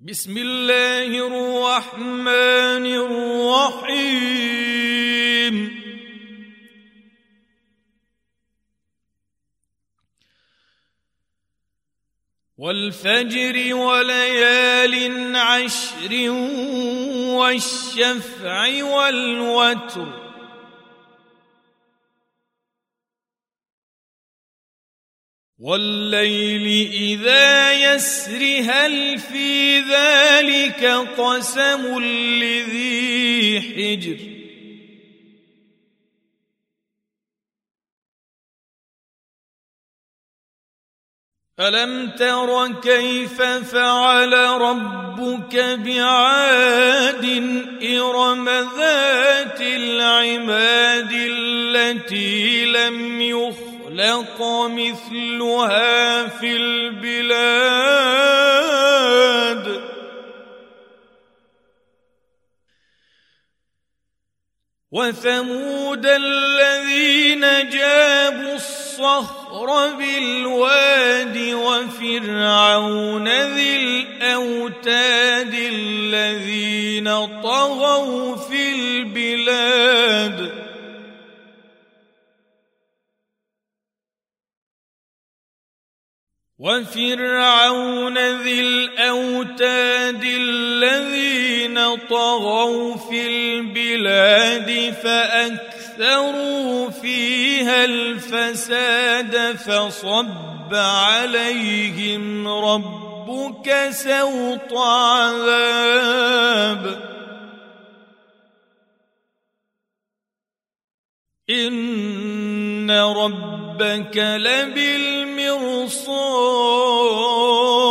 بسم الله الرحمن الرحيم. والفجر وليال عشر والشفع والوتر والليل إذا يسر هل في ذلك قسم لذي حجر ألم تر كيف فعل ربك بعاد إرم ذات العماد التي لم يخ يخلق مثلها في البلاد. وثمود الذين جابوا الصخر بالواد وفرعون ذي الاوتاد الذين طغوا في البلاد. وفرعون ذي الأوتاد الذين طغوا في البلاد فأكثروا فيها الفساد فصب عليهم ربك سوط عذاب إن ربك لبالمرصاد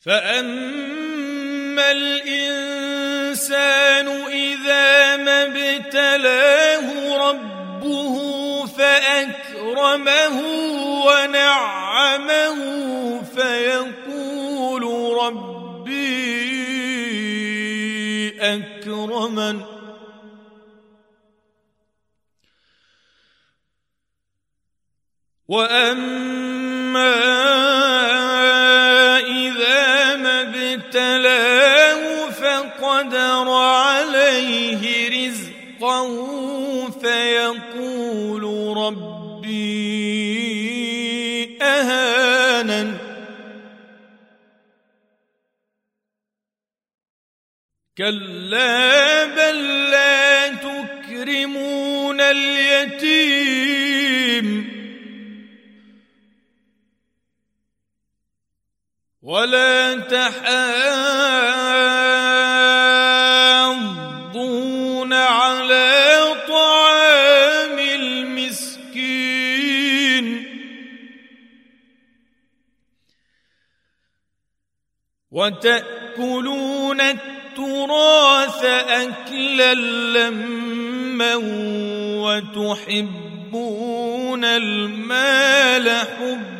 فاما الانسان اذا ما ابتلاه ربه فاكرمه ونعمه فيقول رب أكرمن وأما إذا ما ابتلاه فقدر عليه رزقه فيقول ربي أهانن كلا بل لا تكرمون اليتيم ولا تحاضون على طعام المسكين. وتأكلون التراث أكلا لما وتحبون المال حبا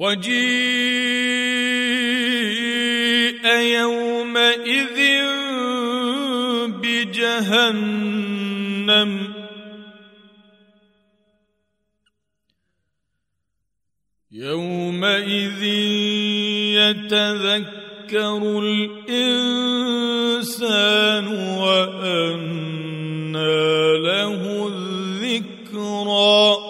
وجيء يومئذ بجهنم. يومئذ يتذكر الإنسان وأنى له الذكرى.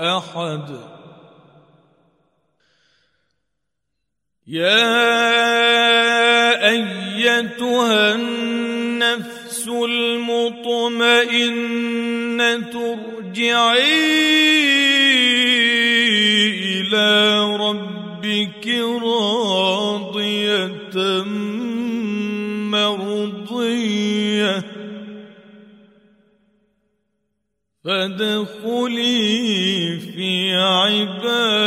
أحد. يا أيتها النفس المطمئنة ارجعي إلى ربك راضية. فادخلي في عبادي.